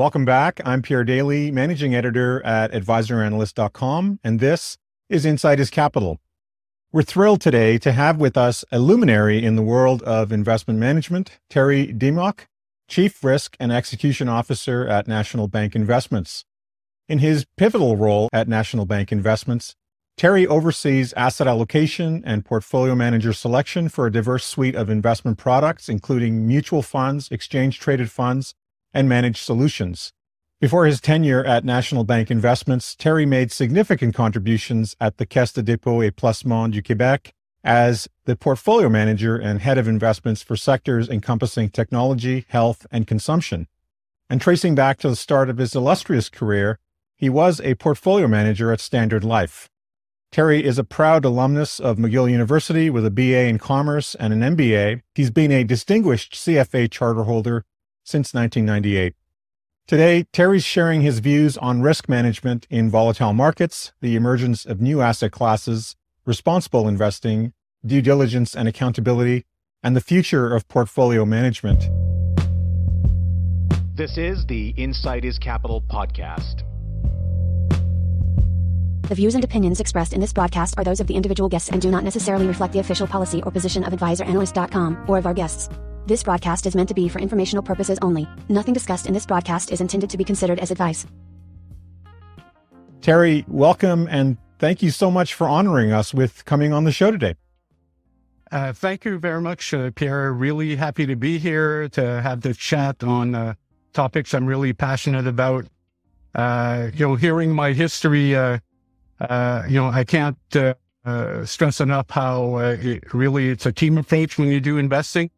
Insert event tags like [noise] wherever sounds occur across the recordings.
Welcome back. I'm Pierre Daly, managing editor at advisoranalyst.com, and this is Insight is Capital. We're thrilled today to have with us a luminary in the world of investment management, Terry Dimock, Chief Risk and Execution Officer at National Bank Investments. In his pivotal role at National Bank Investments, Terry oversees asset allocation and portfolio manager selection for a diverse suite of investment products, including mutual funds, exchange traded funds, and managed solutions. Before his tenure at National Bank Investments, Terry made significant contributions at the Caisse de dépôt et placement du Québec as the portfolio manager and head of investments for sectors encompassing technology, health, and consumption. And tracing back to the start of his illustrious career, he was a portfolio manager at Standard Life. Terry is a proud alumnus of McGill University with a BA in Commerce and an MBA. He's been a distinguished CFA charter holder since 1998. Today, Terry's sharing his views on risk management in volatile markets, the emergence of new asset classes, responsible investing, due diligence and accountability, and the future of portfolio management. This is the Insight is Capital podcast. The views and opinions expressed in this broadcast are those of the individual guests and do not necessarily reflect the official policy or position of advisoranalyst.com or of our guests. This broadcast is meant to be for informational purposes only. Nothing discussed in this broadcast is intended to be considered as advice. Terry, welcome and thank you so much for honoring us with coming on the show today. Uh, thank you very much, uh, Pierre. Really happy to be here to have this chat on uh, topics I'm really passionate about. Uh, you know, hearing my history, uh, uh, you know, I can't stress enough how it really it's a team approach when you do investing.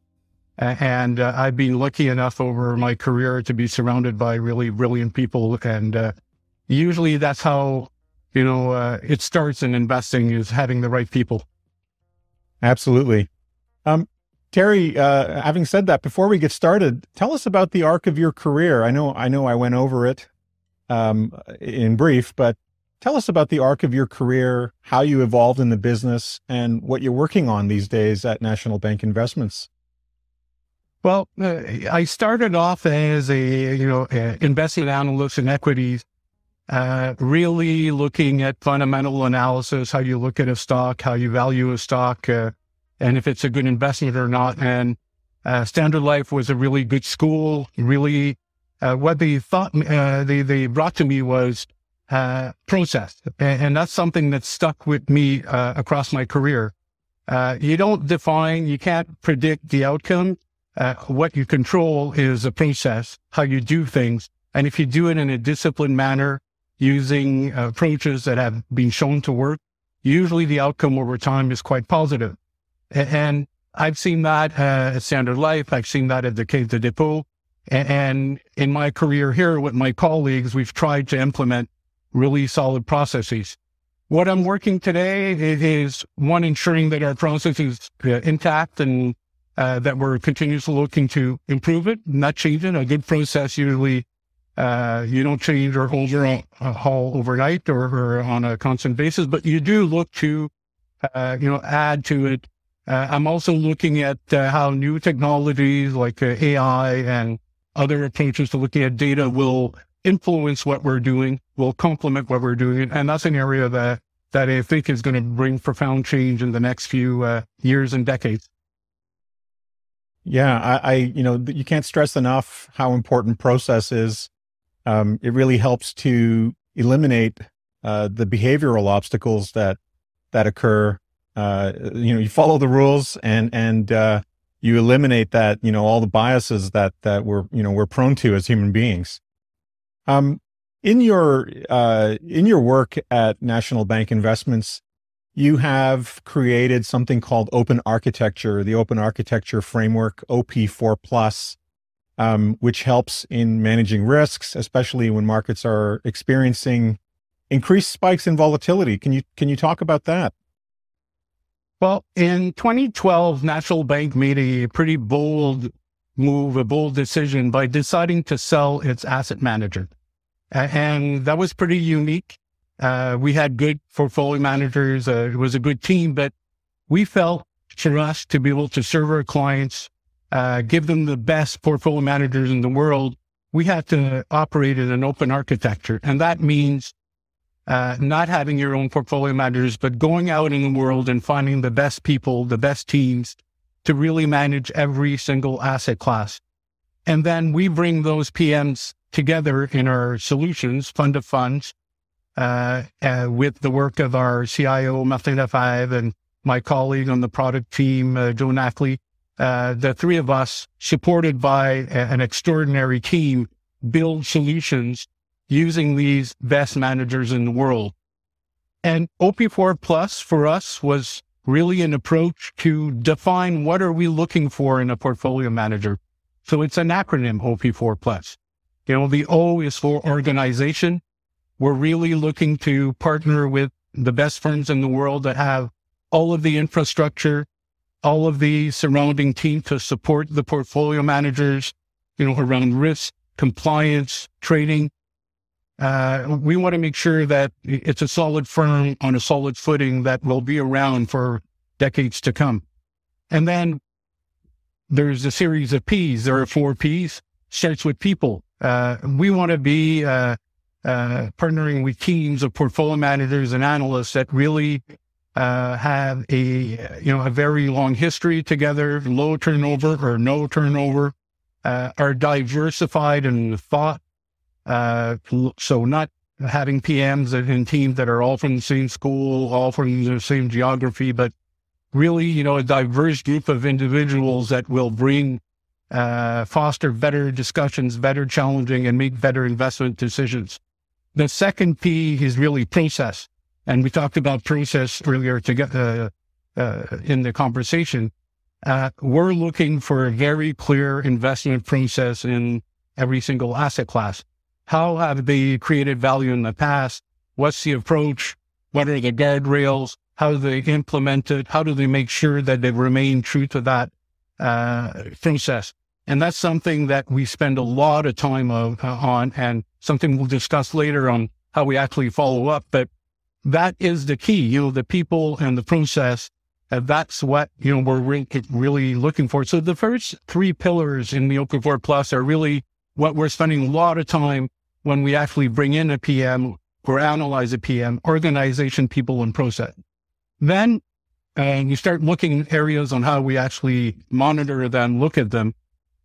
And I've been lucky enough over my career to be surrounded by really brilliant people. And usually that's how you know, uh, it starts in investing is having the right people. Absolutely. Um, Terry, uh, having said that, before we get started, tell us about the arc of your career. I know, I know, I went over it um, in brief, but tell us about the arc of your career, how you evolved in the business, and what you're working on these days at National Bank Investments. Well, uh, I started off as a you know investment analyst in equities uh, really looking at fundamental analysis, how you look at a stock, how you value a stock, uh, and if it's a good investment or not. And uh, Standard Life was a really good school. Really, uh, what they thought uh, they they brought to me was process, and, and, that's something that stuck with me across my career. you don't define, you can't predict the outcome. What you control is the process, how you do things, and if you do it in a disciplined manner using approaches that have been shown to work, usually the outcome over time is quite positive. And I've seen that uh, at Standard Life. I've seen that at the Caisse de Depot. And in my career here with my colleagues, we've tried to implement really solid processes. What I'm working today is one, ensuring that our process is uh, intact and uh, that we're continuously looking to improve it, not change it. A good process usually uh, you don't change or hold your overhaul overnight or, or, on a constant basis, but you do look to, uh, you know, add to it. Uh, I'm also looking at uh, how new technologies like uh, AI and other approaches to looking at data will influence what we're doing, will complement what we're doing. And that's an area that, that I think is going to bring profound change in the next few uh, years and decades. Yeah, I, I, you know, you can't stress enough how important process is um, it really helps to eliminate uh, the behavioral obstacles that that occur. Uh, you know, you follow the rules and and uh, you eliminate that. You know, all the biases that that we're you know we're prone to as human beings. Um, in your uh, in your work at National Bank Investments, you have created something called Open Architecture, the Open Architecture Framework, OP4 Plus um, which helps in managing risks, especially when markets are experiencing increased spikes in volatility. Can you can you talk about that? Well, in 2012, National Bank made a pretty bold move, a bold decision by deciding to sell its asset manager. And that was pretty unique. Uh, we had good portfolio managers. Uh, it was a good team, but we felt for us to be able to serve our clients uh, give them the best portfolio managers in the world, we have to operate in an open architecture. And that means uh, not having your own portfolio managers, but going out in the world and finding the best people, the best teams to really manage every single asset class. And then we bring those PMs together in our solutions, fund of funds, uh, uh, with the work of our CIO, Martin Lefebvre, and my colleague on the product team, uh, Joe. Uh, the three of us, supported by a, an extraordinary team, build solutions using these best managers in the world. And OP4 Plus for us was really an approach to define what are we looking for in a portfolio manager. So it's an acronym OP4 Plus. You know, the O is for organization. We're really looking to partner with the best firms in the world that have all of the infrastructure, all of the surrounding team to support the portfolio managers, you know, around risk, compliance, trading. Uh, we want to make sure that it's a solid firm on a solid footing that will be around for decades to come. And then there's a series of P's. There are four P's. Starts with people. Uh, we want to be uh, uh, partnering with teams of portfolio managers and analysts that really uh, have a you know a very long history together, low turnover or no turnover, uh, are diversified in thought. Uh, so not having PMs in teams that are all from the same school, all from the same geography, but really you know a diverse group of individuals that will bring uh, foster better discussions, better challenging, and make better investment decisions. The second P is really process. And we talked about process earlier to get, uh, uh, in the conversation. Uh, we're looking for a very clear investment process in every single asset class. How have they created value in the past? What's the approach? What are the guardrails? How do they implement it? How do they make sure that they remain true to that uh, process? And that's something that we spend a lot of time of, uh, on and something we'll discuss later on how we actually follow up. But that is the key, you know, the people and the process. And that's what, you know, we're re- really looking for. So the first three pillars in the OP4 Plus are really what we're spending a lot of time when we actually bring in a PM or analyze a PM, organization, people, and process. Then and uh, you start looking areas on how we actually monitor them, look at them.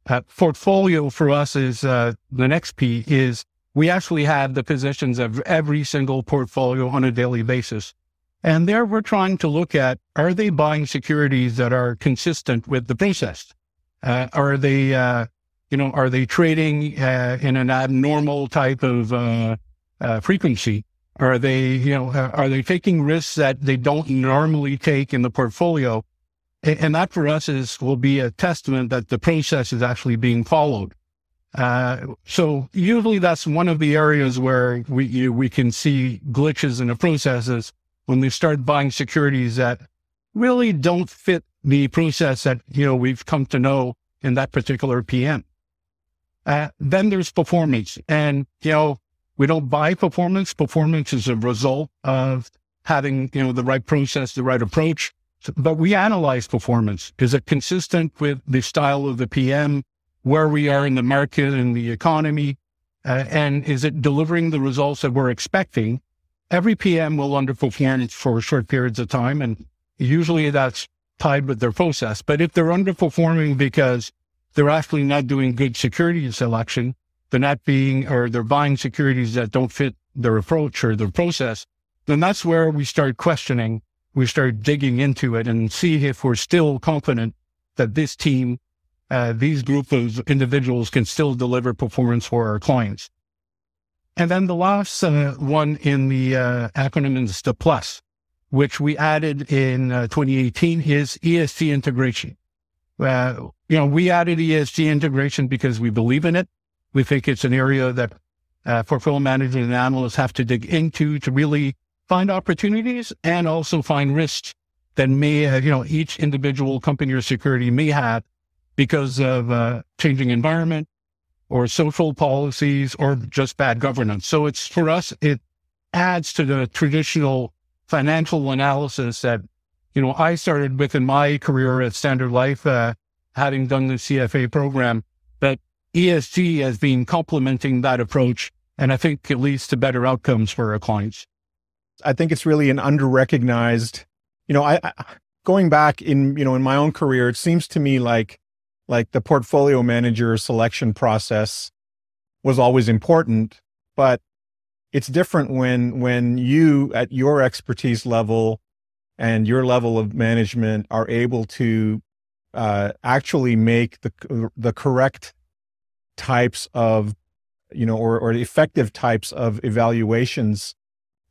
Uh, portfolio for us is uh, the next P is we actually have the positions of every single portfolio on a daily basis. And there we're trying to look at, are they buying securities that are consistent with the process? Uh, are they, uh, you know, are they trading uh, in an abnormal type of uh, frequency? Are they, you know, are they taking risks that they don't normally take in the portfolio? And that for us is will be a testament that the process is actually being followed. Uh, so usually that's one of the areas where we you, we can see glitches in the processes when we start buying securities that really don't fit the process that you know we've come to know in that particular PM. Uh, then there's performance, and you know we don't buy performance. Performance is a result of having you know the right process, the right approach but we analyze performance. Is it consistent with the style of the PM, where we are in the market and the economy? Uh, and is it delivering the results that we're expecting? Every PM will underperform for short periods of time. And usually that's tied with their process. But if they're underperforming because they're actually not doing good security selection, they're not being, or they're buying securities that don't fit their approach or their process, then that's where we start questioning we start digging into it and see if we're still confident that this team, uh, these group of individuals can still deliver performance for our clients. And then the last uh, one in the uh, acronym is the plus, which we added in uh, 2018 is ESG integration. Uh, you know, we added ESG integration because we believe in it. We think it's an area that uh, portfolio managers and analysts have to dig into to really find opportunities and also find risks that may, uh, you know, each individual company or security may have because of uh, changing environment or social policies or just bad governance. So it's for us, it adds to the traditional financial analysis that, you know, I started with in my career at Standard Life, uh, having done the CFA program. But ESG has been complementing that approach. And I think it leads to better outcomes for our clients. I think it's really an under-recognized, you know, I, I going back in, you know, in my own career, it seems to me like like the portfolio manager selection process was always important, but it's different when when you at your expertise level and your level of management are able to uh, actually make the the correct types of you know or or effective types of evaluations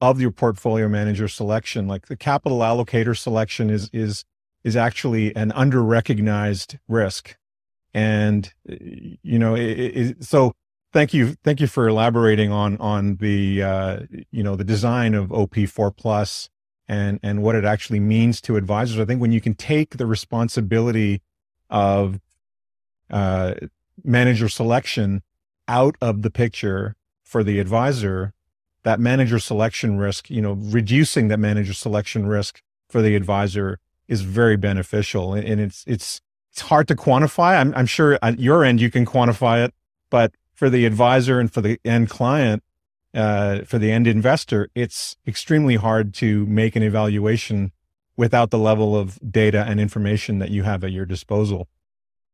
of your portfolio manager selection like the capital allocator selection is is is actually an under recognized risk. And you know it, it, so thank you thank you for elaborating on on the uh, you know the design of op4 plus and and what it actually means to advisors. I think when you can take the responsibility of uh, manager selection out of the picture for the advisor that manager selection risk you know reducing that manager selection risk for the advisor is very beneficial and it's it's it's hard to quantify i'm, I'm sure at your end you can quantify it but for the advisor and for the end client uh, for the end investor, it's extremely hard to make an evaluation without the level of data and information that you have at your disposal.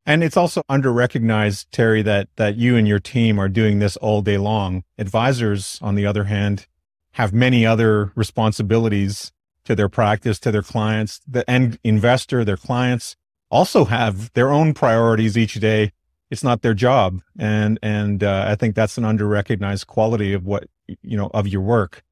And it's also underrecognized, Terry, that that you and your team are doing this all day long. Advisors, on the other hand, have many other responsibilities to their practice, to their clients. The end investor, their clients also have their own priorities each day it's not their job and and uh, i think that's an underrecognized quality of what you know of your work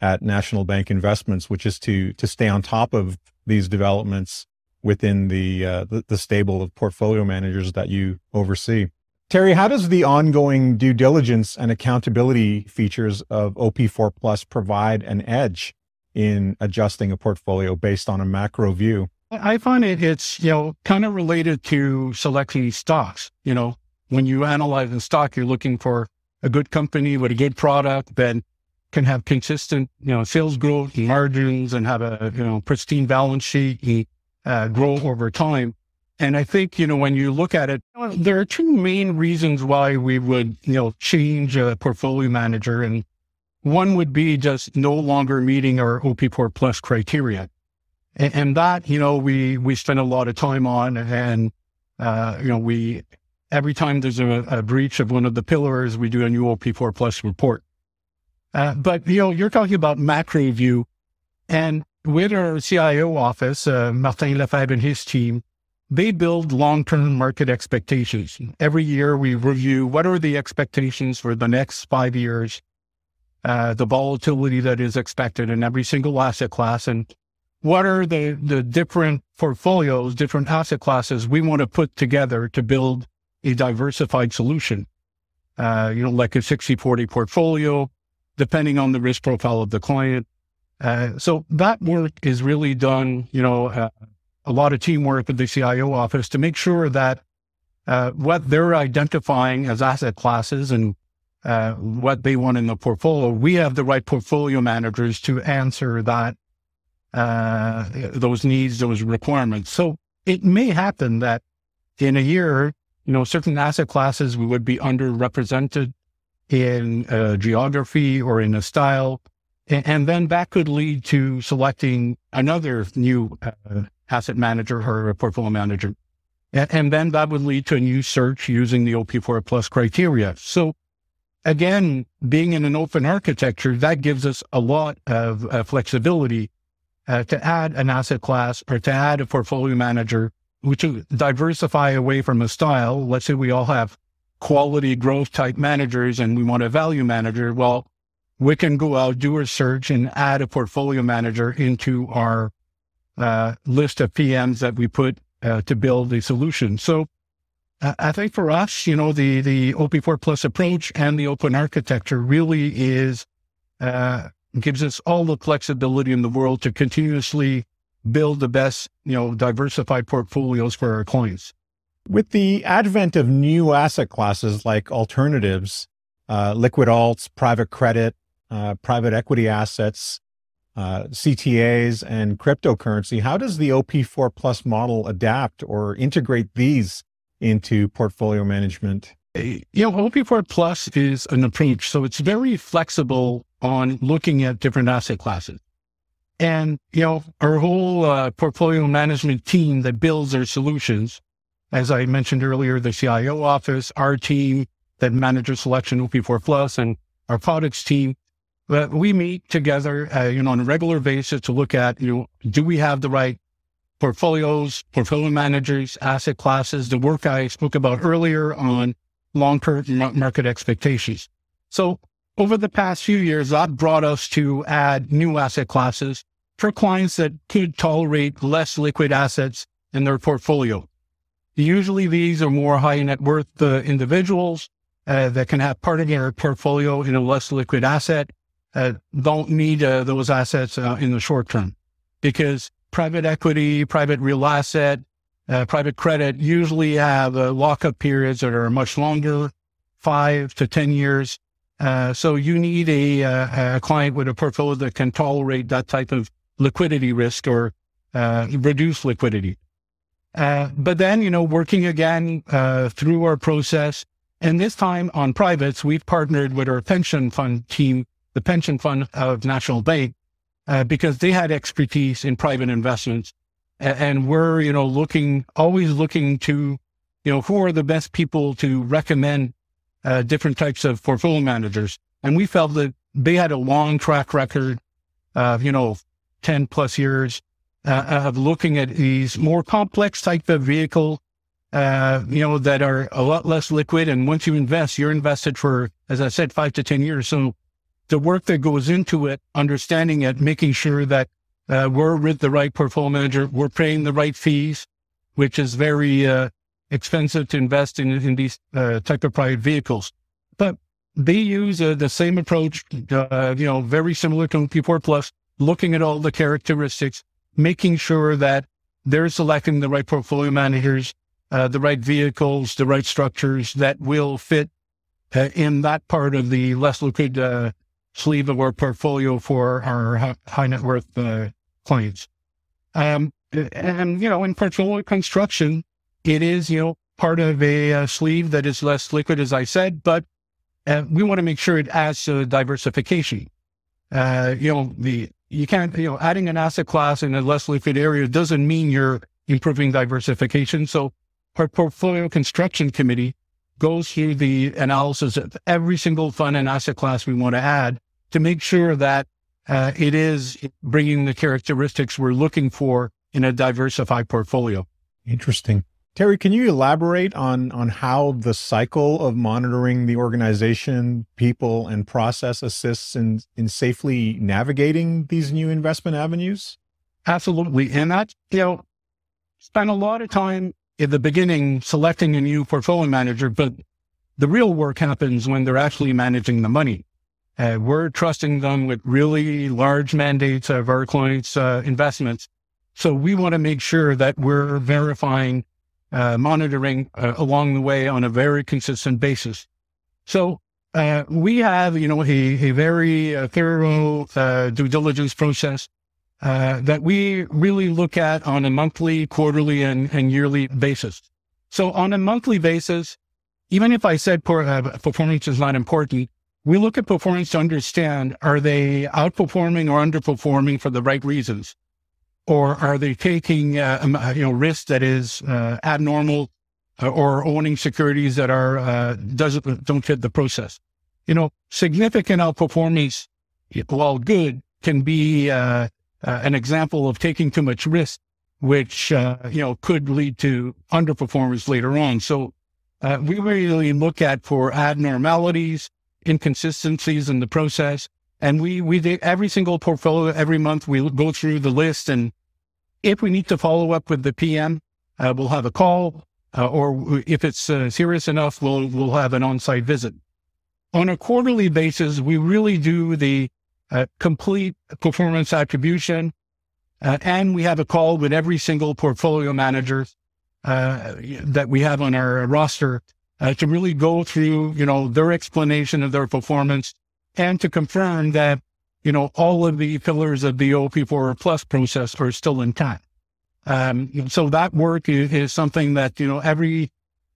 at national bank investments which is to to stay on top of these developments within the uh, the, the stable of portfolio managers that you oversee. Terry how does the ongoing due diligence and accountability features of op4 plus provide an edge in adjusting a portfolio based on a macro view? I find it it's you know kind of related to selecting stocks. You know, when you analyze a stock, you're looking for a good company with a good product that can have consistent you know sales growth margins and have a you know pristine balance sheet. and uh, grow over time. And I think you know when you look at it, there are two main reasons why we would you know change a portfolio manager, and one would be just no longer meeting our OP4 plus criteria. And, and, that, you know, we, we spend a lot of time on and, uh, you know, we, every time there's a, a, breach of one of the pillars, we do a new OP4 plus report. Uh, but, you know, you're talking about macro view and with our CIO office, uh, Martin Lefebvre and his team, they build long-term market expectations. Every year we review what are the expectations for the next five years, uh, the volatility that is expected in every single asset class. And what are the, the different portfolios, different asset classes we want to put together to build a diversified solution? Uh, you know, like a 60 40 portfolio, depending on the risk profile of the client. Uh, so that work is really done, you know, uh, a lot of teamwork with the CIO office to make sure that uh, what they're identifying as asset classes and uh, what they want in the portfolio, we have the right portfolio managers to answer that uh, those needs, those requirements. So it may happen that in a year, you know, certain asset classes we would be underrepresented in a geography or in a style. And, then that could lead to selecting another new uh, asset manager or portfolio manager. And, and then that would lead to a new search using the OP4 plus criteria. So again, being in an open architecture, that gives us a lot of uh, flexibility uh, to add an asset class or to add a portfolio manager, which diversify away from a style. Let's say we all have quality growth type managers and we want a value manager. Well, we can go out, do a search and add a portfolio manager into our uh, list of PMs that we put uh, to build the solution. So uh, I think for us, you know, the, the OP4 plus approach and the open architecture really is uh, gives us all the flexibility in the world to continuously build the best, you know, diversified portfolios for our clients. With the advent of new asset classes like alternatives, uh, liquid alts, private credit, uh, private equity assets, uh, CTAs, and cryptocurrency, how does the OP4 Plus model adapt or integrate these into portfolio management you know, OP4 Plus is an approach. So it's very flexible on looking at different asset classes. And, you know, our whole uh, portfolio management team that builds our solutions, as I mentioned earlier, the CIO office, our team that manages selection OP4 Plus and our products team, but we meet together, uh, you know, on a regular basis to look at, you know, do we have the right portfolios, portfolio managers, asset classes, the work I spoke about earlier on long-term market expectations. So over the past few years, that brought us to add new asset classes for clients that could tolerate less liquid assets in their portfolio. Usually these are more high net worth uh, individuals uh, that can have part of their portfolio in a less liquid asset, uh, don't need uh, those assets uh, in the short term because private equity, private real asset, uh, private credit usually have uh, lockup periods that are much longer, five to 10 years. Uh, so you need a, a, client with a portfolio that can tolerate that type of liquidity risk or reduce liquidity. But then, you know, working again through our process, and this time on privates, we've partnered with our pension fund team, the pension fund of National Bank, because they had expertise in private investments. And we're you know looking always looking to you know who are the best people to recommend uh, different types of portfolio managers. And we felt that they had a long track record of you know 10 plus years uh, of looking at these more complex type of vehicle uh, you know that are a lot less liquid. And once you invest you're invested for as i said five to 10 years. So the work that goes into it understanding it making sure that uh, we're with the right portfolio manager. We're paying the right fees, which is very uh, expensive to invest in, in these uh, type of private vehicles. But they use uh, the same approach, uh, you know, very similar to P4 Plus, looking at all the characteristics, making sure that they're selecting the right portfolio managers, uh, the right vehicles, the right structures that will fit in that part of the less liquid sleeve of our portfolio for our high net worth uh, clients. Um, and, you know, in portfolio construction, it is, you know, part of a, a sleeve that is less liquid, as I said, but uh, we want to make sure it adds uh, diversification. Uh, you know, the, you can't, you know, adding an asset class in a less liquid area doesn't mean you're improving diversification. So our portfolio construction committee goes through the analysis of every single fund and asset class we want to add to make sure that uh, it is bringing the characteristics we're looking for in a diversified portfolio. Interesting. Terry, can you elaborate on on how the cycle of monitoring the organization, people, and process assists in in safely navigating these new investment avenues? Absolutely, and that you know, spent a lot of time in the beginning selecting a new portfolio manager, but the real work happens when they're actually managing the money. Uh, we're trusting them with really large mandates of our clients' uh, investments. So we want to make sure that we're verifying, uh, monitoring uh, along the way on a very consistent basis. So uh, we have, you know, a, a very uh, thorough due diligence process that we really look at on a monthly, quarterly, and, and yearly basis. So on a monthly basis, even if I said performance is not important, we look at performance to understand are they outperforming or underperforming for the right reasons? Or are they taking, uh, um, uh you know, risk that is uh, abnormal uh, or owning securities that are, uh, doesn't, don't fit the process? You know, significant outperformance, while good, can be uh, an example of taking too much risk, which, you know, could lead to underperformance later on. So we really look at for abnormalities, inconsistencies in the process. And we, we did every single portfolio every month. We go through the list. And if we need to follow up with the PM, uh, we'll have a call. Uh, or if it's uh, serious enough, we'll, we'll have an on-site visit. On a quarterly basis, we really do the uh, complete performance attribution. Uh, and we have a call with every single portfolio manager uh, that we have on our roster uh, to really go through, you know, their explanation of their performance and to confirm that, you know, all of the pillars of the OP4 plus process are still intact. Um, so that work is, is, something that, you know, every,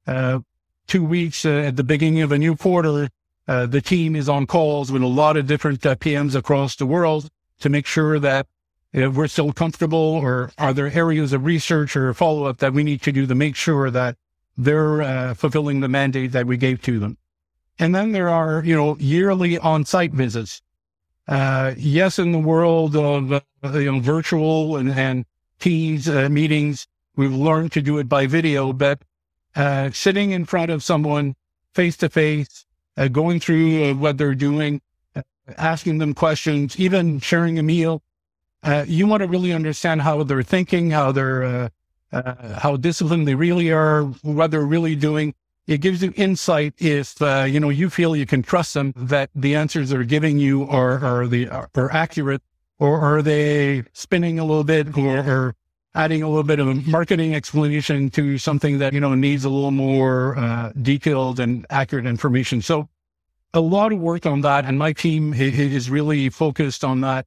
uh, two weeks uh, at the beginning of a new quarter, uh, the team is on calls with a lot of different uh, PMs across the world to make sure that we're still comfortable or are there areas of research or follow up that we need to do to make sure that they're uh, fulfilling the mandate that we gave to them. And then there are, you know, yearly on site visits. Uh, yes, in the world of uh, you know, virtual and, and Teams uh, meetings, we've learned to do it by video, but uh, sitting in front of someone face to face, going through uh, what they're doing, asking them questions, even sharing a meal, you want to really understand how they're thinking, how they're how disciplined they really are, what they're really doing. It gives you insight if uh, you know you feel you can trust them that the answers they're giving you are are the are, are accurate or are they spinning a little bit or, or, adding a little bit of a marketing explanation to something that you know needs a little more uh, detailed and accurate information? So a lot of work on that and my team is really focused on that.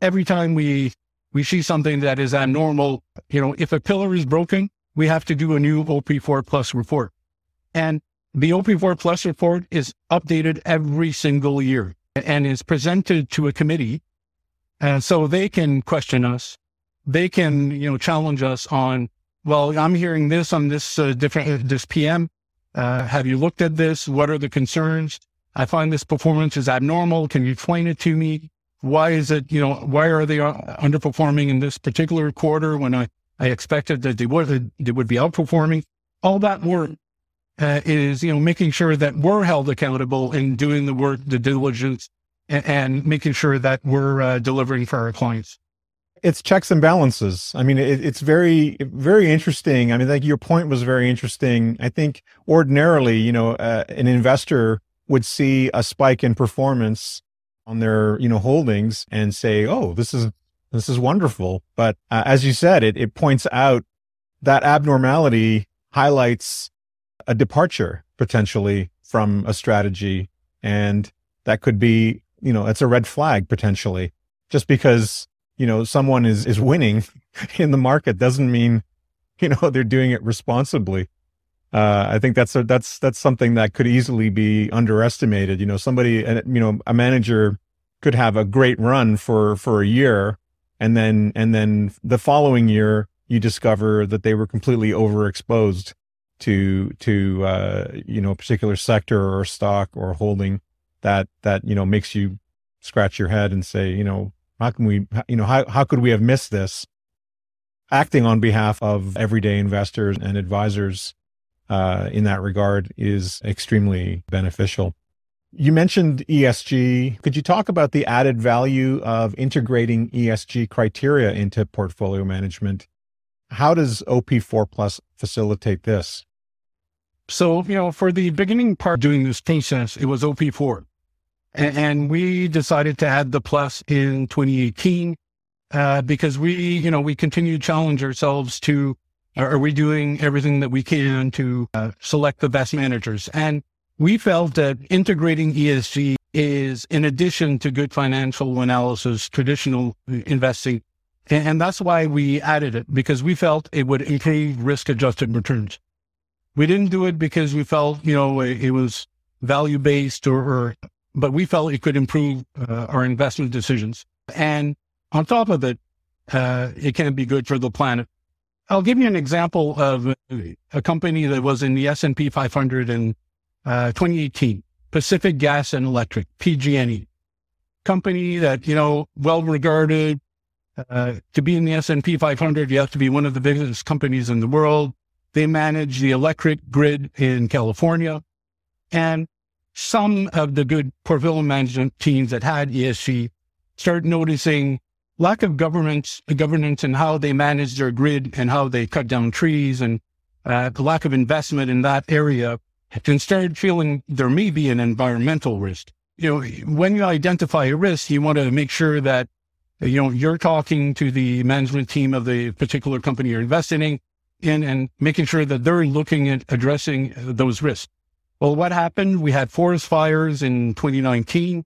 Every time we we see something that is abnormal you know if a pillar is broken we have to do a new op4 plus report and the OP4 Plus report is updated every single year and is presented to a committee. And so they can question us. They can, you know, challenge us on, well, I'm hearing this on this uh, different, uh, this PM. Uh, have you looked at this? What are the concerns? I find this performance is abnormal. Can you explain it to me? Why is it, you know, why are they uh, underperforming in this particular quarter when I, I expected that they would, they would be outperforming? All that work uh, is you know making sure that we're held accountable in doing the work, the diligence, and, and making sure that we're uh, delivering for our clients. It's checks and balances. I mean, it, it's very, very interesting. I mean, like your point was very interesting. I think ordinarily, you know, uh, an investor would see a spike in performance on their, you know, holdings and say, "Oh, this is this is wonderful." But uh, as you said, it it points out that abnormality highlights a departure potentially from a strategy. And that could be, you know, it's a red flag potentially. Just because, you know, someone is, is winning [laughs] in the market doesn't mean, you know, they're doing it responsibly. Uh, I think that's a, that's that's something that could easily be underestimated. You know, somebody, you know, a manager could have a great run for for a year, and then and then the following year you discover that they were completely overexposed to to uh, you know a particular sector or stock or holding that that you know makes you scratch your head and say you know how can we you know how how could we have missed this acting on behalf of everyday investors and advisors uh, in that regard is extremely beneficial you mentioned ESG. Could you talk about the added value of integrating ESG criteria into portfolio management? How does OP4 Plus facilitate this? So, you know, for the beginning part doing this process, it was OP4. And, and we decided to add the plus in 2018 uh, because we, you know, we continue to challenge ourselves to are we doing everything that we can to uh, select the best managers? And we felt that integrating ESG is in addition to good financial analysis, traditional investing. And, and that's why we added it because we felt it would improve risk adjusted returns. We didn't do it because we felt, you know, it was value based or, or, but we felt it could improve uh, our investment decisions. And on top of it, uh, it can be good for the planet. I'll give you an example of a company that was in the S&P 500 in uh, 2018, Pacific Gas and Electric, PG&E. Company that, you know, well regarded, uh, to be in the S&P 500, you have to be one of the biggest companies in the world. They manage the electric grid in California. And some of the good portfolio management teams that had ESG started noticing lack of governance, governance and how they manage their grid and how they cut down trees and uh, the lack of investment in that area and started feeling there may be an environmental risk. You know, when you identify a risk, you want to make sure that, you know, you're talking to the management team of the particular company you're investing in in and making sure that they're looking at addressing those risks. Well, what happened? We had forest fires in 2019,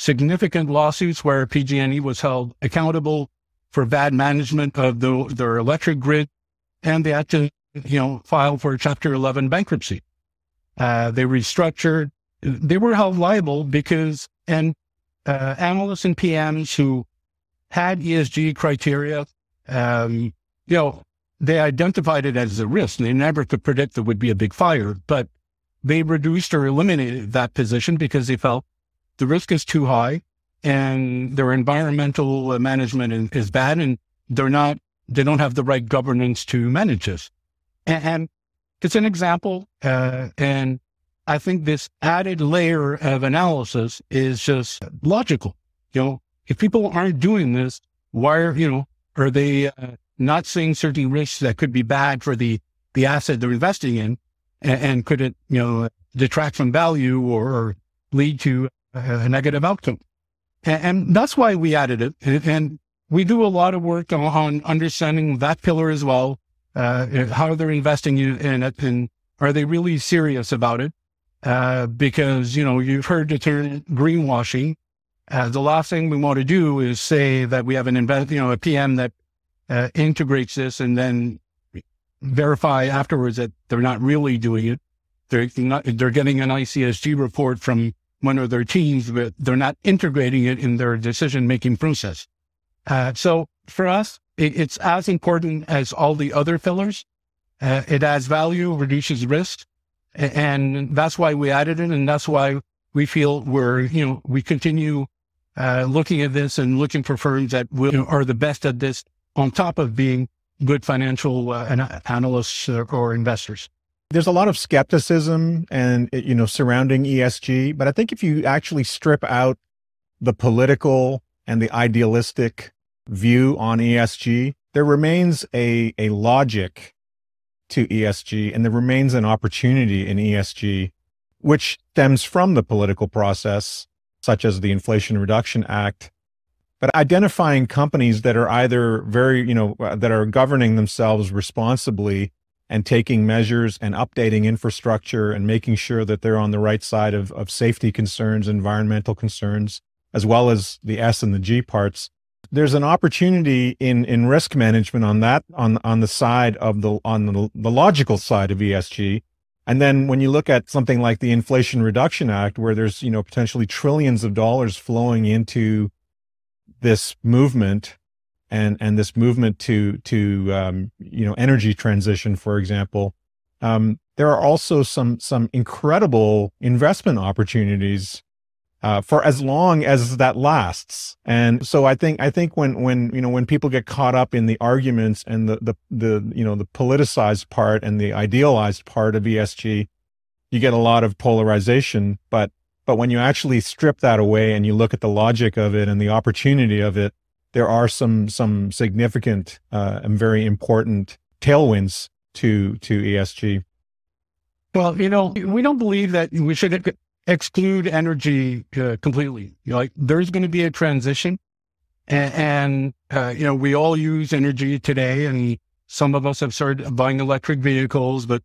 significant lawsuits where PG&E was held accountable for bad management of the, their electric grid, and they had to, you know, file for Chapter 11 bankruptcy. Uh, they restructured. They were held liable because, and uh, analysts and PMs who had ESG criteria, um, you know, they identified it as a risk. They never could predict there would be a big fire, but they reduced or eliminated that position because they felt the risk is too high and their environmental management is bad and they're not, they don't have the right governance to manage this. And, and it's an example. Uh, and I think this added layer of analysis is just logical. You know, if people aren't doing this, why are, you know, are they uh, not seeing certain risks that could be bad for the, the asset they're investing in? And, and could it, you know, detract from value or, or lead to a negative outcome? And, and, that's why we added it. And, we do a lot of work on, on understanding that pillar as well. Uh, how they're investing in it and are they really serious about it? Uh, because, you know, you've heard the term greenwashing. Uh, the last thing we want to do is say that we have an invest, you know, a PM that uh, integrates this and then verify afterwards that they're not really doing it. They're not, they're getting an ICSG report from one of their teams, but they're not integrating it in their decision making process. Uh, so for us, it, it's as important as all the other pillars. Uh, it adds value, reduces risk, and that's why we added it. And that's why we feel we're, you know, we continue uh, looking at this and looking for firms that will, you know, are the best at this on top of being good financial uh, analysts or investors. There's a lot of skepticism and, you know, surrounding ESG, but I think if you actually strip out the political and the idealistic view on ESG, there remains a, a logic to ESG and there remains an opportunity in ESG, which stems from the political process, such as the Inflation Reduction Act. But identifying companies that are either very, you know, uh, that are governing themselves responsibly and taking measures and updating infrastructure and making sure that they're on the right side of, of safety concerns, environmental concerns, as well as the S and the G parts. There's an opportunity in, in risk management on that, on, on the side of the, on the, the logical side of ESG. And then when you look at something like the Inflation Reduction Act, where there's, you know, potentially trillions of dollars flowing into this movement and and this movement to to um, you know energy transition, for example, um, there are also some some incredible investment opportunities uh, for as long as that lasts. And so I think I think when when you know when people get caught up in the arguments and the the the you know the politicized part and the idealized part of ESG, you get a lot of polarization. But but when you actually strip that away and you look at the logic of it and the opportunity of it, there are some some significant uh, and very important tailwinds to to ESG. Well, you know, we don't believe that we should exclude energy uh, completely. You know, like there's going to be a transition, and, and uh, you know, we all use energy today, and some of us have started buying electric vehicles, but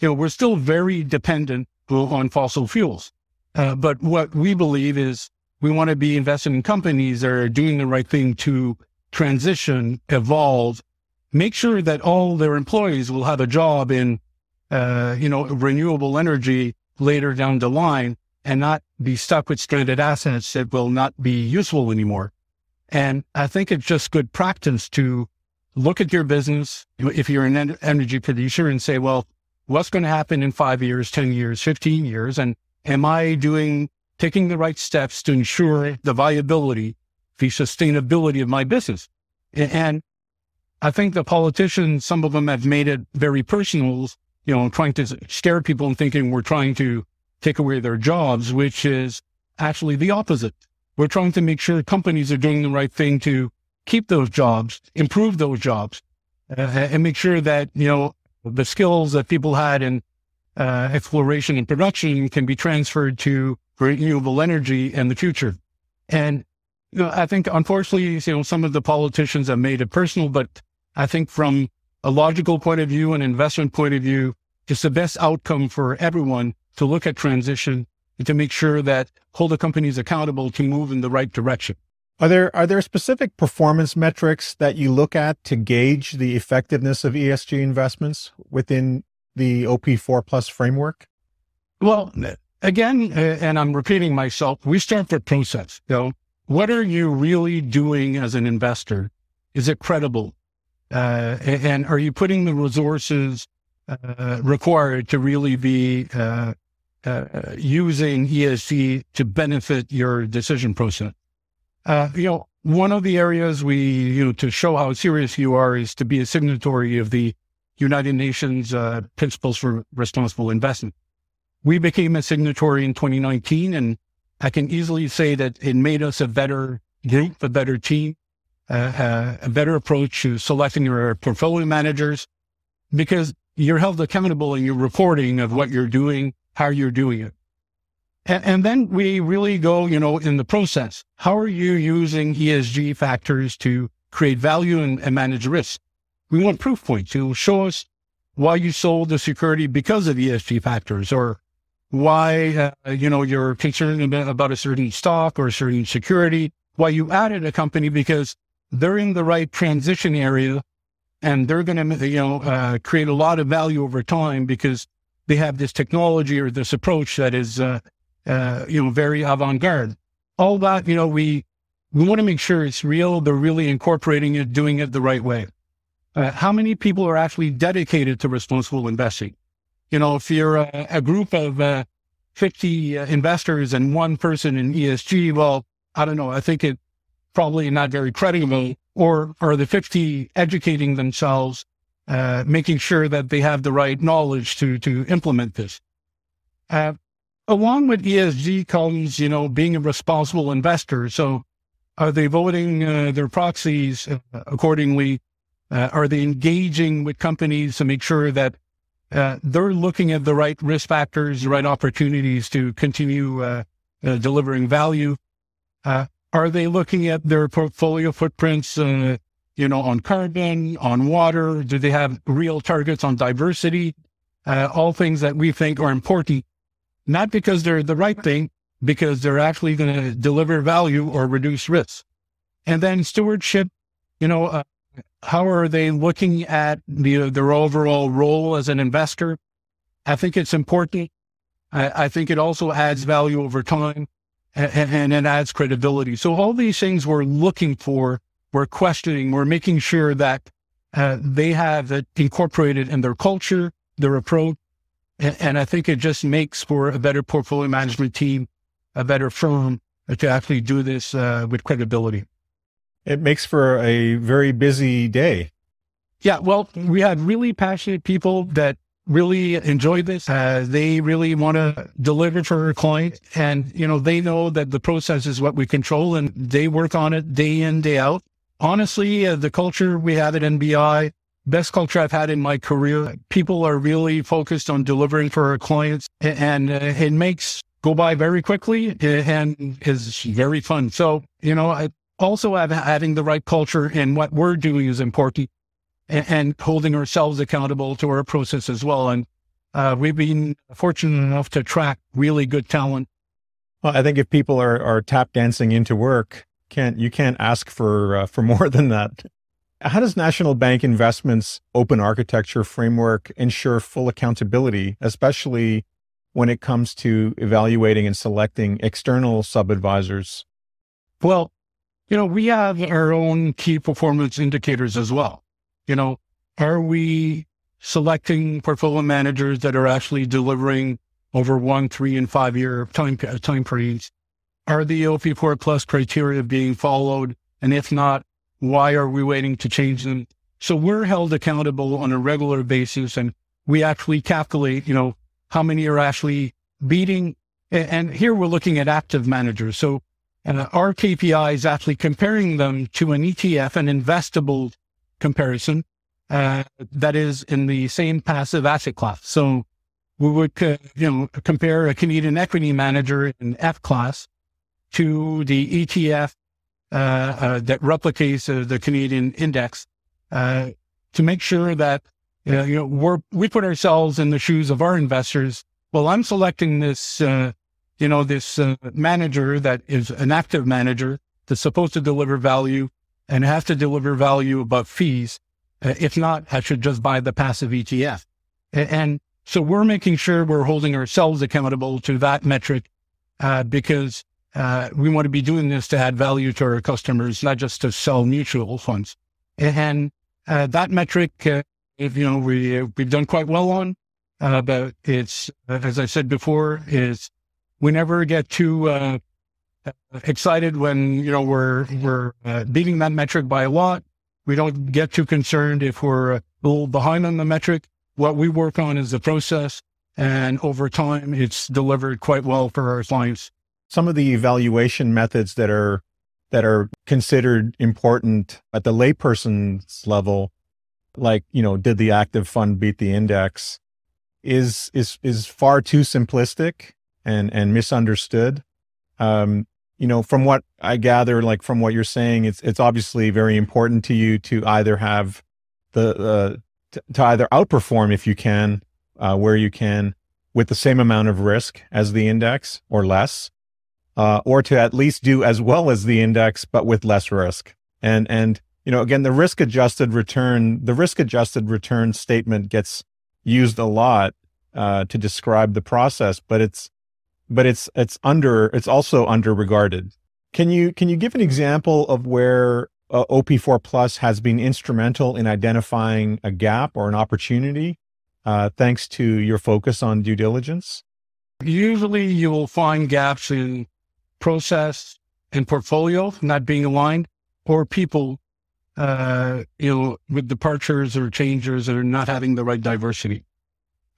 you know, we're still very dependent on fossil fuels. Uh, but what we believe is we want to be investing in companies that are doing the right thing to transition, evolve, make sure that all their employees will have a job in, uh, you know, renewable energy later down the line and not be stuck with stranded assets that will not be useful anymore. And I think it's just good practice to look at your business. If you're an energy producer and say, well, what's going to happen in five years, 10 years, 15 years? And am I doing, taking the right steps to ensure the viability, the sustainability of my business? And I think the politicians, some of them have made it very personal, you know, trying to scare people and thinking we're trying to take away their jobs, which is actually the opposite. We're trying to make sure companies are doing the right thing to keep those jobs, improve those jobs, uh, and make sure that, you know, the skills that people had in uh, exploration and production can be transferred to renewable energy and the future. And you know, I think unfortunately, you know, some of the politicians have made it personal, but I think from a logical point of view and investment point of view, it's the best outcome for everyone to look at transition and to make sure that hold the companies accountable to move in the right direction. Are there are there specific performance metrics that you look at to gauge the effectiveness of ESG investments within the OP4 Plus framework? Well, again, and I'm repeating myself, we start the process. You know, what are you really doing as an investor? Is it credible? Uh, and are you putting the resources uh, required to really be uh, uh using ESG to benefit your decision process? Uh, you know, one of the areas we, you know, to show how serious you are is to be a signatory of the United Nations uh, Principles for Responsible Investment. We became a signatory in 2019, and I can easily say that it made us a better group, a better team, uh, uh, a better approach to selecting your portfolio managers because you're held accountable in your reporting of what you're doing, how you're doing it. And, and then we really go, you know, in the process. How are you using ESG factors to create value and, and manage risk? We want proof points to show us why you sold the security because of ESG factors or why, uh, you know, you're concerned about a certain stock or a certain security, why you added a company because they're in the right transition area and they're going to, you know, uh, create a lot of value over time because they have this technology or this approach that is, uh, uh, you know, very avant-garde. All that, you know, we, we want to make sure it's real. They're really incorporating it, doing it the right way. Uh, how many people are actually dedicated to responsible investing? You know, if you're a, a group of uh, 50 uh, investors and one person in ESG, well, I don't know. I think it probably not very credible. Or are the 50 educating themselves, uh, making sure that they have the right knowledge to to implement this? Uh, along with ESG comes, you know, being a responsible investor. So, are they voting uh, their proxies uh, accordingly? Uh, are they engaging with companies to make sure that uh, they're looking at the right risk factors, the right opportunities to continue uh, uh, delivering value. Uh, are they looking at their portfolio footprints, uh, you know, on carbon, on water? Do they have real targets on diversity? all things that we think are important, not because they're the right thing, because they're actually going to deliver value or reduce risk. And then stewardship, you know, how are they looking at the, their overall role as an investor? I think it's important. I, I think it also adds value over time and, and, it adds credibility. So all these things we're looking for, we're questioning, we're making sure that uh, they have it incorporated in their culture, their approach. And, and I think it just makes for a better portfolio management team, a better firm to actually do this uh, with credibility. It makes for a very busy day. Yeah, well, we had really passionate people that really enjoy this. Uh, they really want to deliver for our client. And, you know, they know that the process is what we control and they work on it day in, day out. Honestly, uh, the culture we have at NBI, best culture I've had in my career. People are really focused on delivering for our clients and uh, it makes go by very quickly and is very fun. So, you know, I, also having the right culture and what we're doing is important and, and holding ourselves accountable to our process as well. And uh, we've been fortunate enough to attract really good talent. Well, I think if people are, are tap dancing into work, can't you can't ask for uh, for [laughs] more than that. How does National Bank Investments open architecture framework ensure full accountability, especially when it comes to evaluating and selecting external sub advisors? Well, you know, we have our own key performance indicators as well. You know, are we selecting portfolio managers that are actually delivering over one, three, and five year time, time periods? Are the OP4 plus criteria being followed? And if not, why are we waiting to change them? So we're held accountable on a regular basis and we actually calculate, you know, how many are actually beating. And here we're looking at active managers. So and our KPI is actually comparing them to an ETF, an investable comparison uh, that is in the same passive asset class. So we would, uh, you know, compare a Canadian equity manager in F class to the ETF uh, uh, that replicates uh, the Canadian index uh, to make sure that you know we're, we put ourselves in the shoes of our investors. Well, I'm selecting this you know, this uh, manager that is an active manager that's supposed to deliver value and has to deliver value above fees. Uh, if not, I should just buy the passive ETF. And, and So we're making sure we're holding ourselves accountable to that metric uh, because uh, we want to be doing this to add value to our customers, not just to sell mutual funds. And uh, that metric, uh, if, you know, we we've done quite well on. But it's as I said before, is we never get too uh, excited when you know we're we're beating that metric by a lot. We don't get too concerned if we're a little behind on the metric. What we work on is the process, and over time, it's delivered quite well for our clients some of the evaluation methods that are that are considered important at the layperson's level, like you know, did the active fund beat the index, is is is far too simplistic and and misunderstood. Um, you know, from what I gather, like from what you're saying, it's it's obviously very important to you to either have the uh, to, to either outperform if you can, uh, where you can, with the same amount of risk as the index or less, uh, or to at least do as well as the index, but with less risk. And, and, you know, again, the risk adjusted return, the risk adjusted return statement gets used a lot, uh, to describe the process, but it's, but it's, it's under, it's also under regarded. Can you, can you give an example of where uh, OP4 Plus has been instrumental in identifying a gap or an opportunity, uh, thanks to your focus on due diligence? Usually you will find gaps in process and portfolio not being aligned, or people, uh, you know, with departures or changes or not having the right diversity.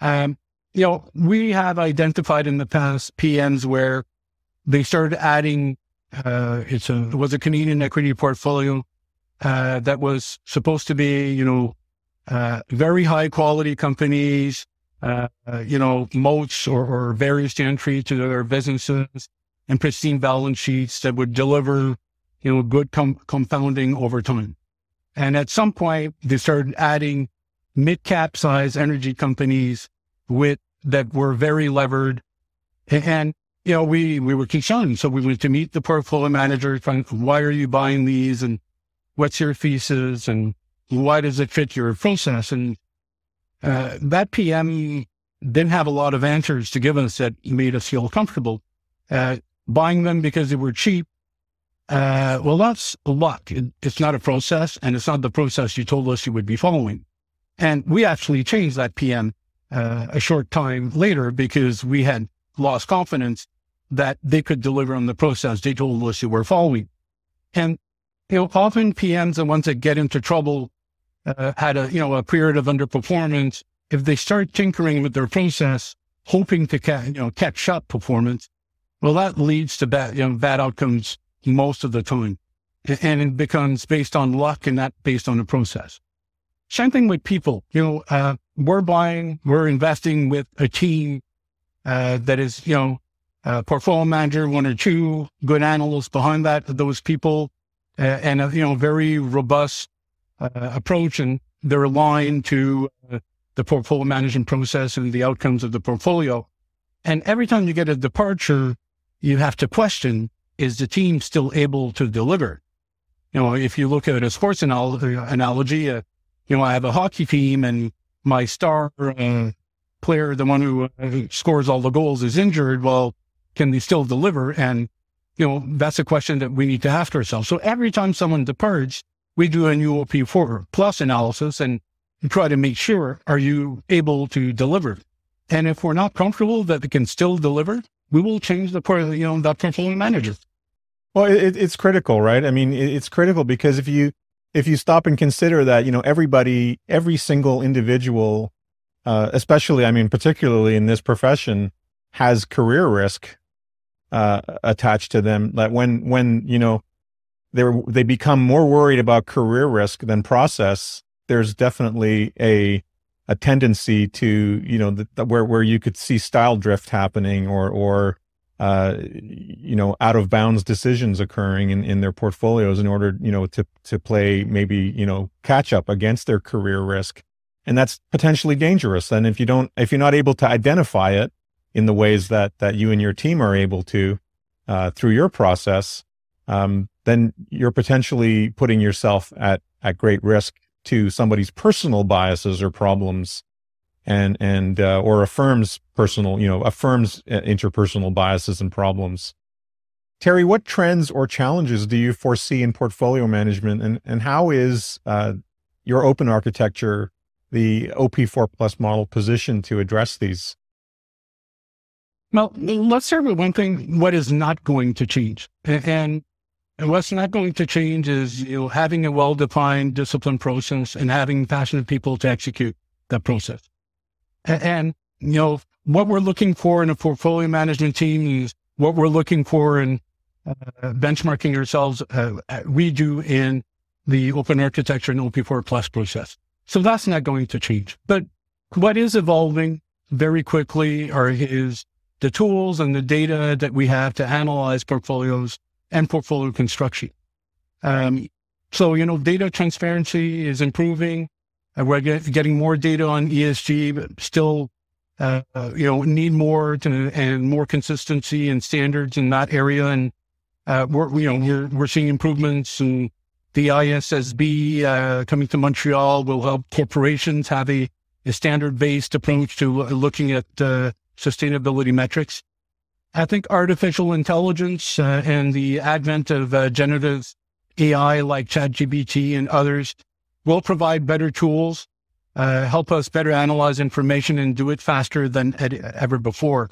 Um, you know, we have identified in the past PMs where they started adding. Uh, it's a it was a Canadian equity portfolio uh, that was supposed to be, you know, uh, very high quality companies, uh, you know, moats or, or various entry to their businesses and pristine balance sheets that would deliver, you know, good com- compounding over time. And at some point, they started adding mid cap size energy companies with that were very levered. And, you know, we, we were concerned. So we went to meet the portfolio manager, find why are you buying these and what's your thesis and why does it fit your process? And uh, that PM didn't have a lot of answers to give us that made us feel comfortable. Uh, buying them because they were cheap. Uh, well, that's luck. It, it's not a process, and it's not the process you told us you would be following. And we actually changed that PM uh, a short time later because we had lost confidence that they could deliver on the process they told us they were following. And you know, often PMs, the ones that get into trouble, uh, had a you know a period of underperformance. If they start tinkering with their process, hoping to ca- you know catch up performance, well, that leads to bad, you know, bad outcomes most of the time. And it becomes based on luck and not based on the process. Same thing with people. You know, uh, we're buying, we're investing with a team uh, that is, you know, portfolio manager, one or two good analysts behind that, those people, uh, and a, you know, very robust uh, approach. And they're aligned to uh, the portfolio management process and the outcomes of the portfolio. And every time you get a departure, you have to question, is the team still able to deliver? You know, if you look at a sports analogy, uh, you know, I have a hockey team and my star uh, player, the one who uh, scores all the goals is injured. Well, can they still deliver? And, you know, that's a question that we need to ask ourselves. So every time someone departs, we do a new OP4 plus analysis and try to make sure, are you able to deliver? And if we're not comfortable that they can still deliver, we will change the you know that portfolio manager. Well, it, it's critical, right? I mean, it's critical because if you if you stop and consider that, you know, everybody, every single individual, uh, especially, I mean, particularly in this profession, has career risk uh, attached to them. That when when you know they they become more worried about career risk than process, there's definitely a a tendency to you know the, the, where where you could see style drift happening or or uh, you know out of bounds decisions occurring in, in their portfolios in order you know to to play maybe you know catch up against their career risk. And that's potentially dangerous. And if you don't if you're not able to identify it in the ways that that you and your team are able to uh, through your process um, then you're potentially putting yourself at at great risk to somebody's personal biases or problems and and uh, or a firm's personal, you know, affirms uh, interpersonal biases and problems. Terry, what trends or challenges do you foresee in portfolio management, and and how is uh, your open architecture, the OP4 Plus model, positioned to address these? Well, let's start with one thing: what is not going to change, and and what's not going to change is you know having a well-defined discipline process and having passionate people to execute that process. And, and you know what we're looking for in a portfolio management team is what we're looking for in uh, benchmarking ourselves. Uh, we do in the open architecture and OP4 Plus process. So that's not going to change. But what is evolving very quickly are is the tools and the data that we have to analyze portfolios and portfolio construction. Um, so, you know, data transparency is improving. Uh, we're get, getting more data on ESG, but still, uh, you know, need more to, and more consistency and standards in that area. And, uh, we're, you know, we're, we're seeing improvements and the ISSB, uh, coming to Montreal will help corporations have a, a standard based approach to looking at, uh, sustainability metrics. I think artificial intelligence uh, and the advent of uh, generative AI like ChatGPT and others will provide better tools, uh, help us better analyze information and do it faster than ever before.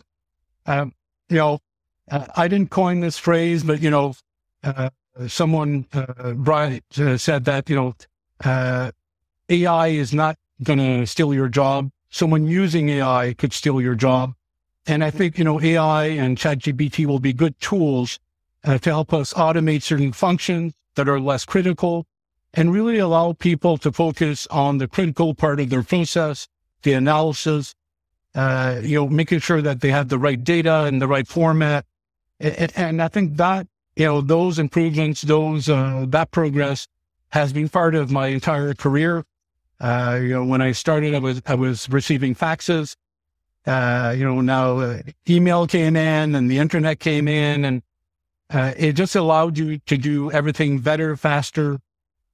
Um, you know, uh, I didn't coin this phrase, but you know, uh, someone uh, Brian said that you know, AI is not going to steal your job. Someone using AI could steal your job. And I think, you know, AI and ChatGPT will be good tools uh, to help us automate certain functions that are less critical and really allow people to focus on the critical part of their process, the analysis, uh, you know, making sure that they have the right data in the right format. And, and I think that, you know, those improvements, those, uh, that progress has been part of my entire career. Uh, you know, when I started, I was, I was receiving faxes uh, you know, now uh, email came in and the internet came in and uh, it just allowed you to do everything better, faster,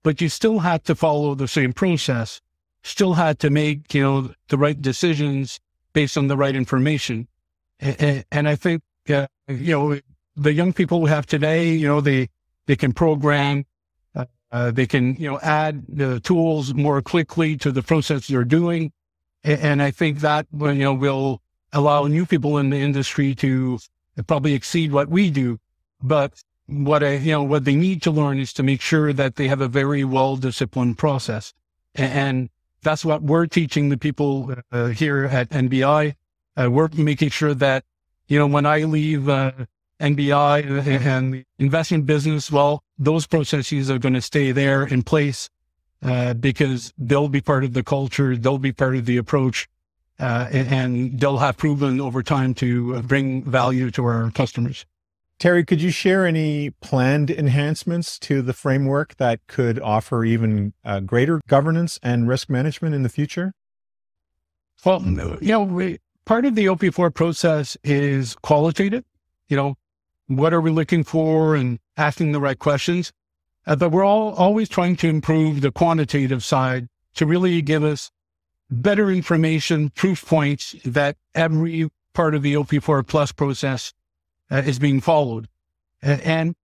but you still had to follow the same process, still had to make, you know, the right decisions based on the right information. And, and I think, uh, you know, the young people we have today, you know, they, they can program, uh, uh, they can, you know, add the tools more quickly to the process they're doing. And I think that, you know, will allow new people in the industry to probably exceed what we do. But what I, you know, what they need to learn is to make sure that they have a very well disciplined process. And that's what we're teaching the people uh, here at NBI. Uh, we're making sure that, you know, when I leave uh, NBI and the investment business, well, those processes are going to stay there in place uh, because they'll be part of the culture, they'll be part of the approach, uh, and, they'll have proven over time to bring value to our customers. Terry, could you share any planned enhancements to the framework that could offer even uh, greater governance and risk management in the future? Well, you know, we, part of the OP4 process is qualitative. You know, what are we looking for and asking the right questions? Uh, but we're all always trying to improve the quantitative side to really give us better information, proof points that every part of the OP4 plus process uh, is being followed. Uh, and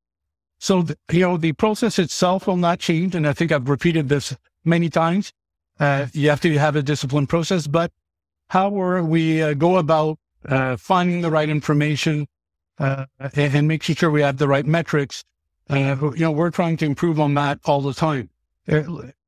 so, the, you know, the process itself will not change. And I think I've repeated this many times. Uh, you have to have a disciplined process, but how we uh, go about uh, finding the right information and, and making sure we have the right metrics uh, you know, we're trying to improve on that all the time. Uh,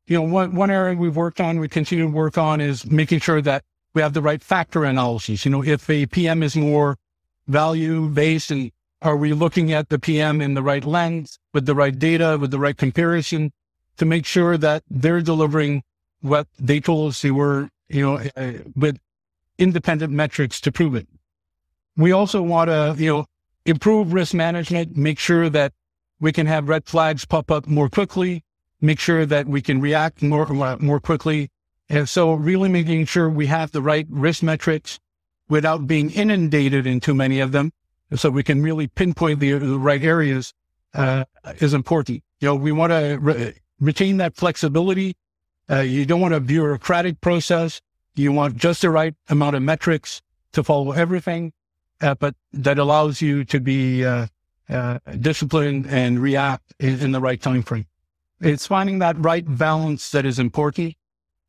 you know, one, one area we've worked on, we continue to work on is making sure that we have the right factor analyses. You know, if a PM is more value based and are we looking at the PM in the right lens with the right data, with the right comparison to make sure that they're delivering what they told us they were, you know, uh, with independent metrics to prove it. We also want to, you know, improve risk management, make sure that we can have red flags pop up more quickly, make sure that we can react more, more quickly. And so really making sure we have the right risk metrics without being inundated in too many of them. So we can really pinpoint the, the right areas, uh, is important. You know, we want to re- retain that flexibility. Uh, you don't want a bureaucratic process. You want just the right amount of metrics to follow everything, uh, but that allows you to be uh, uh, disciplined and react in, in, the right time frame. It's finding that right balance that is important,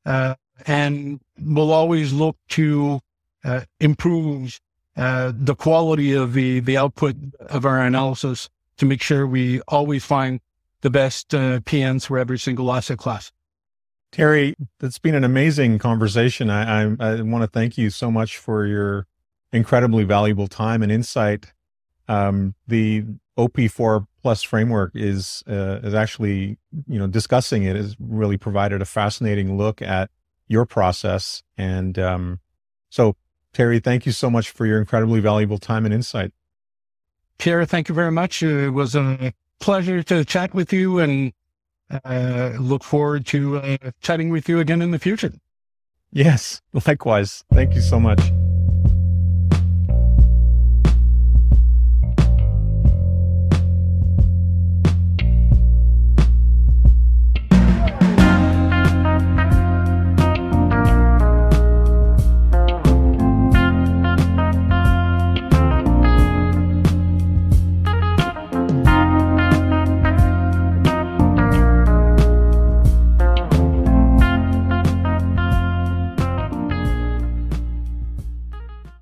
uh, and we'll always look to uh, improve uh, the quality of the the output of our analysis to make sure we always find the best uh, PMs for every single asset class. Terry, it's been an amazing conversation. I, I, I want to thank you so much for your incredibly valuable time and insight. Um, the OP4 plus framework is uh, is actually you know discussing it has really provided a fascinating look at your process and um, so Terry, thank you so much for your incredibly valuable time and insight. Pierre, thank you very much. It was a pleasure to chat with you and uh, look forward to uh, chatting with you again in the future. Yes, [laughs] likewise. Thank you so much.